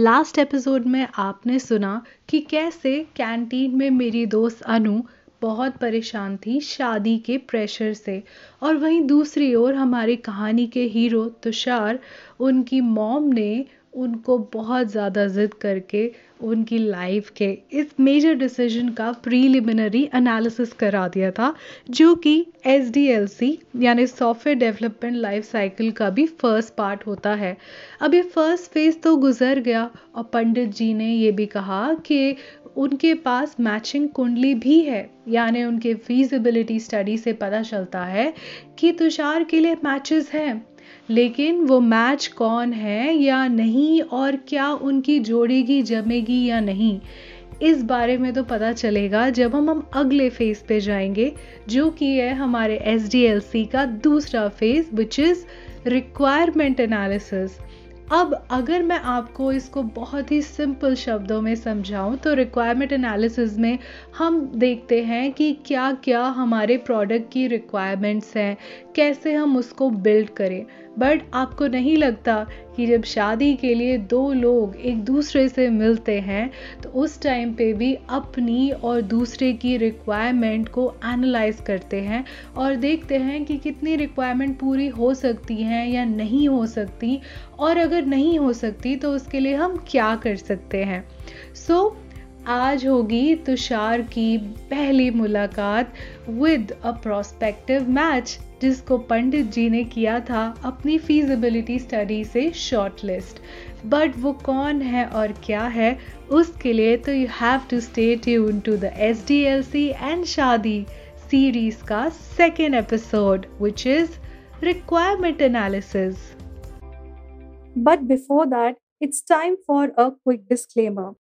Last episode में आपने सुना कि कैसे कैंटीन में मेरी दोस्त अनु बहुत परेशान थी शादी के प्रेशर से। और वहीं दूसरी ओर हमारी कहानी के हीरो तुषार, उनकी मॉम ने उनको बहुत ज़्यादा ज़िद करके उनकी लाइफ के इस मेजर डिसीज़न का प्रीलिमिनरी एनालिसिस करा दिया था, जो कि एस डी एल सी यानी सॉफ्टवेयर डेवलपमेंट लाइफ साइकिल का भी फ़र्स्ट पार्ट होता है। अब ये फ़र्स्ट फ़ेज़ तो गुजर गया और पंडित जी ने ये भी कहा कि उनके पास मैचिंग कुंडली भी है, यानी उनके फीजिबिलिटी स्टडी से पता चलता है कि तुषार के लिए मैचेस हैं। लेकिन वो मैच कौन है या नहीं और क्या उनकी जोड़ेगी जमेगी या नहीं, इस बारे में तो पता चलेगा जब हम हम अगले फ़ेज़ पे जाएँगे, जो कि है हमारे एसडीएलसी का दूसरा phase which is requirement analysis अब अगर मैं आपको इसको बहुत ही सिंपल शब्दों में समझाऊं तो रिक्वायरमेंट एनालिसिस में हम देखते हैं कि क्या क्या हमारे प्रोडक्ट की रिक्वायरमेंट्स हैं कैसे हम उसको बिल्ड करें? बट आपको नहीं लगता कि जब शादी के लिए दो लोग एक दूसरे से मिलते हैं तो उस टाइम पे भी अपनी और दूसरे की रिक्वायरमेंट को एनालाइज करते हैं और देखते हैं कि कितनी रिक्वायरमेंट पूरी हो सकती हैं या नहीं हो सकती। और अगर नहीं हो सकती तो उसके लिए हम क्या कर सकते हैं? सो so, आज होगी तुषार की पहली मुलाकात विद अ प्रोस्पेक्टिव मैच जिसको पंडित जी ने किया था अपनी फीजिबिलिटी स्टडी से शॉर्ट लिस्ट बट वो कौन है और क्या है, उसके लिए तो you have to stay tune to the S D L C and शादी सीरीज़ का second episode which is requirement analysis but before that it's time for a quick disclaimer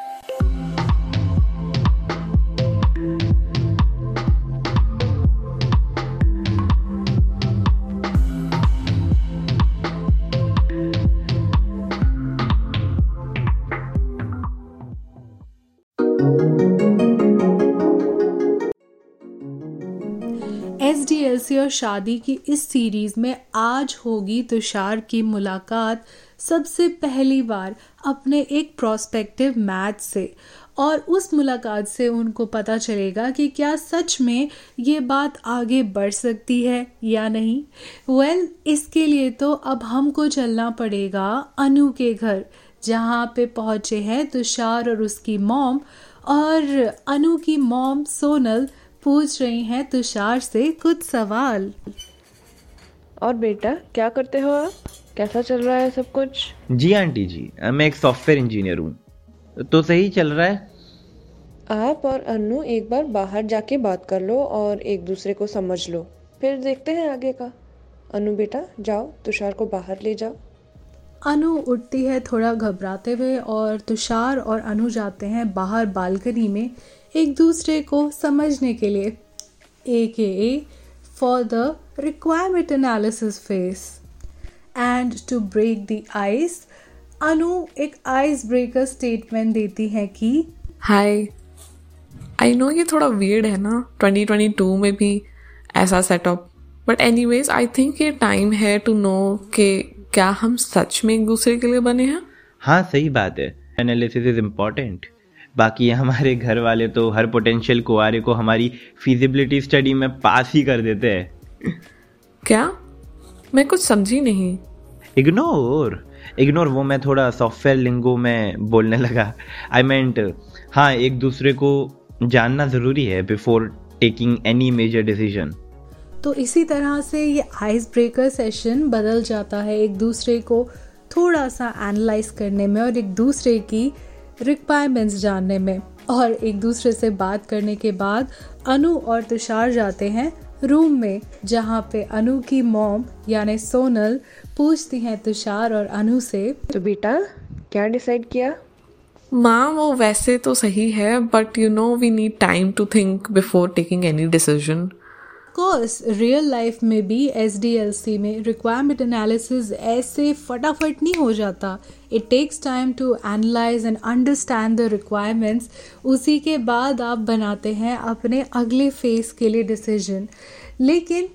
S और शादी की इस सीरीज़ में आज होगी तुषार की मुलाकात सबसे पहली बार अपने एक प्रोस्पेक्टिव मैच से। और उस मुलाकात से उनको पता चलेगा कि क्या सच में ये बात आगे बढ़ सकती है या नहीं। वेल well, इसके लिए तो अब हमको चलना पड़ेगा अनु के घर जहाँ पे पहुँचे हैं तुषार और उसकी मॉम और अनु की मॉम सोनल पूछ रही हैं तुषार से कुछ सवाल। और बेटा क्या करते हो आप? कैसा चल रहा है सब कुछ? जी आंटी जी मैं एक सॉफ्टवेयर इंजीनियर हूँ। तो सही चल रहा है? आप और अन्नू एक बार बाहर जाके बात कर लो और एक दूसरे को समझ लो। फिर देखते हैं आगे का। अनु बेटा जाओ तुषार को बाहर ले जाओ। अनु उठती है थोड़ा घबराते हुए और तुषार और अनु जाते हैं बाहर बालकनी में। एक दूसरे को समझने के लिए। A K A for the requirement analysis phase and to break the ice Anu एक आइस ब्रेकर स्टेटमेंट देती है कि हाय आई नो ये थोड़ा वियर्ड है ना 2022 में भी ऐसा setup but anyways I think ये टाइम है टू नो कि क्या हम सच में एक दूसरे के लिए बने हैं। हाँ सही बात है। एनालिसिस इज़ इम्पोर्टेंट बाकी हमारे घर वाले तो हर पोटेंशियल कुआरे को हमारी फिजिबिलिटी स्टडी में पास ही कर देते हैं। क्या? मैं कुछ समझी नहीं। इग्नोर इग्नोर वो मैं थोड़ा सॉफ्टवेयर लिंगो में बोलने लगा। आई मेंट हाँ एक दूसरे को जानना ज़रूरी है before taking any major decision तो इसी तरह से ये आइस ब्रेकर सेशन बदल जाता है एक दूसरे को थोड़ा सा एनालाइज करने में और एक दूसरे की रिक्वायरमेंट्स जानने में। और एक दूसरे से बात करने के बाद अनु और तुषार जाते हैं रूम में जहाँ पे अनु की मॉम यानी सोनल पूछती हैं तुषार और अनु से तो बेटा क्या डिसाइड किया? माँ वो वैसे तो सही है but you know we need time to think before taking any decision course real life में भी एस डी एल सी में रिक्वायरमेंट एनालिसिस ऐसे फटाफट नहीं हो जाता। It takes time to analyse and understand the requirements उसी के बाद आप बनाते हैं अपने अगले फेस के लिए डिसीज़न लेकिन,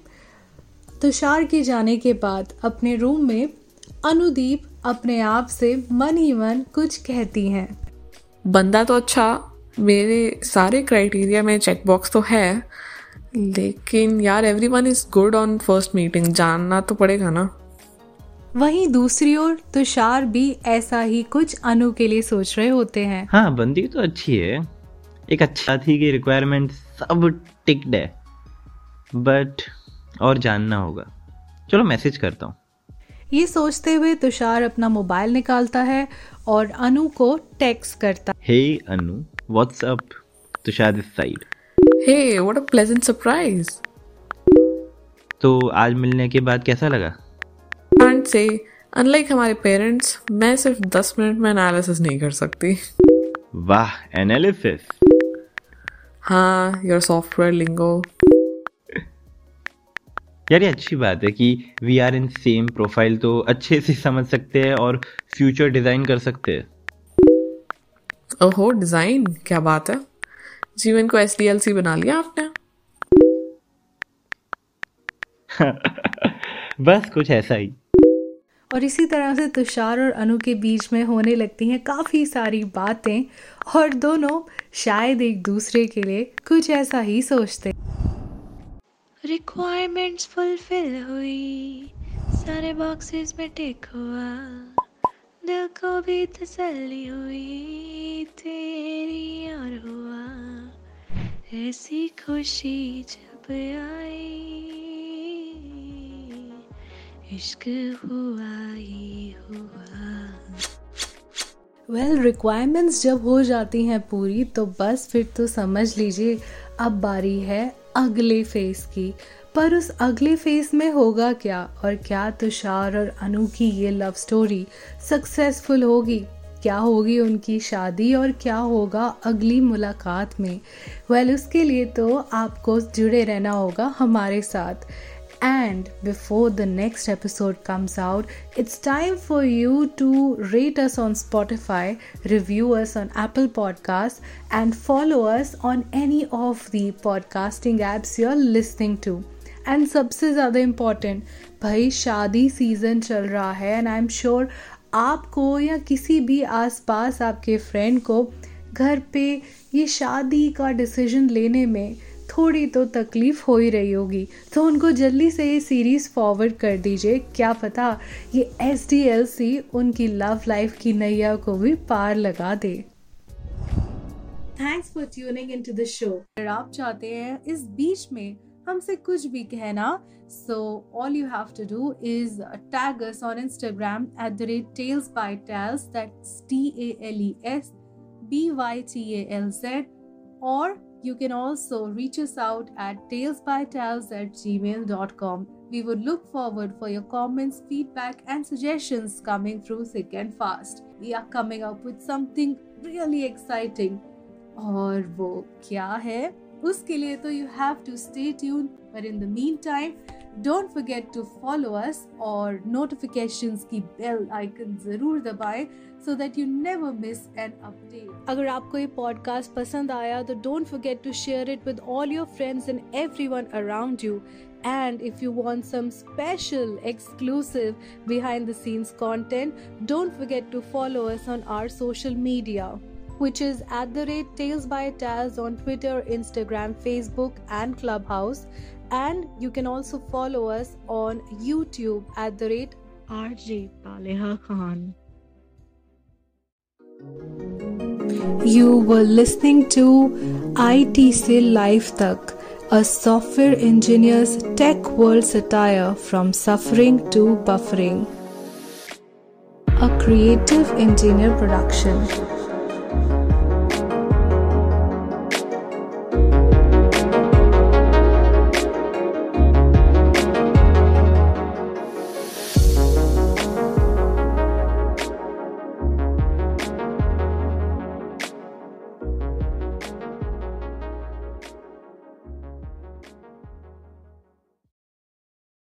तुषार के जाने के बाद अपने रूम में अनुदीप अपने आप से मन ही मन कुछ कहती हैं। बंदा तो अच्छा मेरे सारे क्राइटेरिया में चेकबॉक्स तो है लेकिन यार everyone is good on first meeting जानना तो पड़ेगा ना। वहीं दूसरी ओर तुषार भी ऐसा ही कुछ अनु के लिए सोच रहे होते हैं। हाँ बंदी तो अच्छी है। एक अच्छा साथी की रिक्वायरमेंट सब टिक्ड है। बट और जानना होगा। चलो मैसेज करता हूँ। ये सोचते हुए तुषार अपना मोबाइल निकालता है और अनु को टेक्स्ट करता हे। Anu WhatsApp Tushar this side hey what a pleasant surprise तो आज मिलने के बाद कैसा लगा? कांट से अनलाइक हमारे पेरेंट्स मैं सिर्फ़ दस मिनट में एनालिसिस नहीं कर सकती। वाह एनालिसिस हाँ योर सॉफ्टवेयर लिंगो यार ये अच्छी बात है कि we are in same profile तो अच्छे से समझ सकते हैं और फ्यूचर डिज़ाइन कर सकते हैं। ओहो डिज़ाइन क्या बात है? जीवन को एस डी एल सी बना लिया आपने। बस कुछ ऐसा ही। और इसी तरह से तुषार और अनु के बीच में होने लगती हैं काफ़ी सारी बातें और दोनों शायद एक दूसरे के लिए कुछ ऐसा ही सोचते। रिक्वायरमेंट्स फुलफिल हुई। सारे बॉक्सेस में टिक हुआ। दिल को भी तसल्ली हुई हुआ ऐसी खुशी जब आई, इश्क हुआ ही हुआ। वेल रिक्वायरमेंट्स जब हो जाती हैं पूरी तो बस फिर तो समझ लीजिए, अब बारी है अगले फेस की। पर उस अगले फेस में होगा क्या? और क्या तुषार और अनु की ये लव स्टोरी सक्सेसफुल होगी? क्या होगी उनकी शादी और क्या होगा अगली मुलाकात में? वेल well, उसके लिए तो आपको जुड़े रहना होगा हमारे साथ। And before the next episode comes out it's time for you to rate us on Spotify review us on Apple podcast and follow us on any of the podcasting apps you are listening to and सबसे ज़्यादा important भाई शादी season चल रहा है and I am sure आपको या किसी भी आसपास आपके फ्रेंड को घर पे ये शादी का डिसीज़न लेने में थोड़ी तो तकलीफ़ हो ही रही होगी। तो उनको जल्दी से ये सीरीज़ फॉरवर्ड कर दीजिए। क्या पता ये एस डी एल सी उनकी लव लाइफ की नैया को भी पार लगा दे। Thanks for tuning in to the show अगर आप चाहते हैं इस बीच में हमसे कुछ भी कहना so all you have to do is tag us on Instagram at the rate tales by tales that's T A L E S B Y T A L Z और You can also reach us out at talesbytales at gmail.com. We would look forward for your comments, feedback, and suggestions coming through thick and fast. We are coming up with something really exciting. और वो क्या है उसके लिए तो you have to stay tune पर in the mean time don't forget to follow us और notification की बेल आइकन ज़रूर दबाए so that you never miss an update अगर आपको ये पॉडकास्ट पसंद आया तो don't forget to share it with all your friends and everyone around you and if you want some special exclusive behind the scenes content don't forget to follow us on our social media which is at the rate Tales by Taz on Twitter, Instagram, Facebook, and Clubhouse. And you can also follow us on YouTube at the rate RJ Paleha Khan. You were listening to IT Se Life Tak, a software engineer's tech world satire from suffering to buffering. A creative engineer production.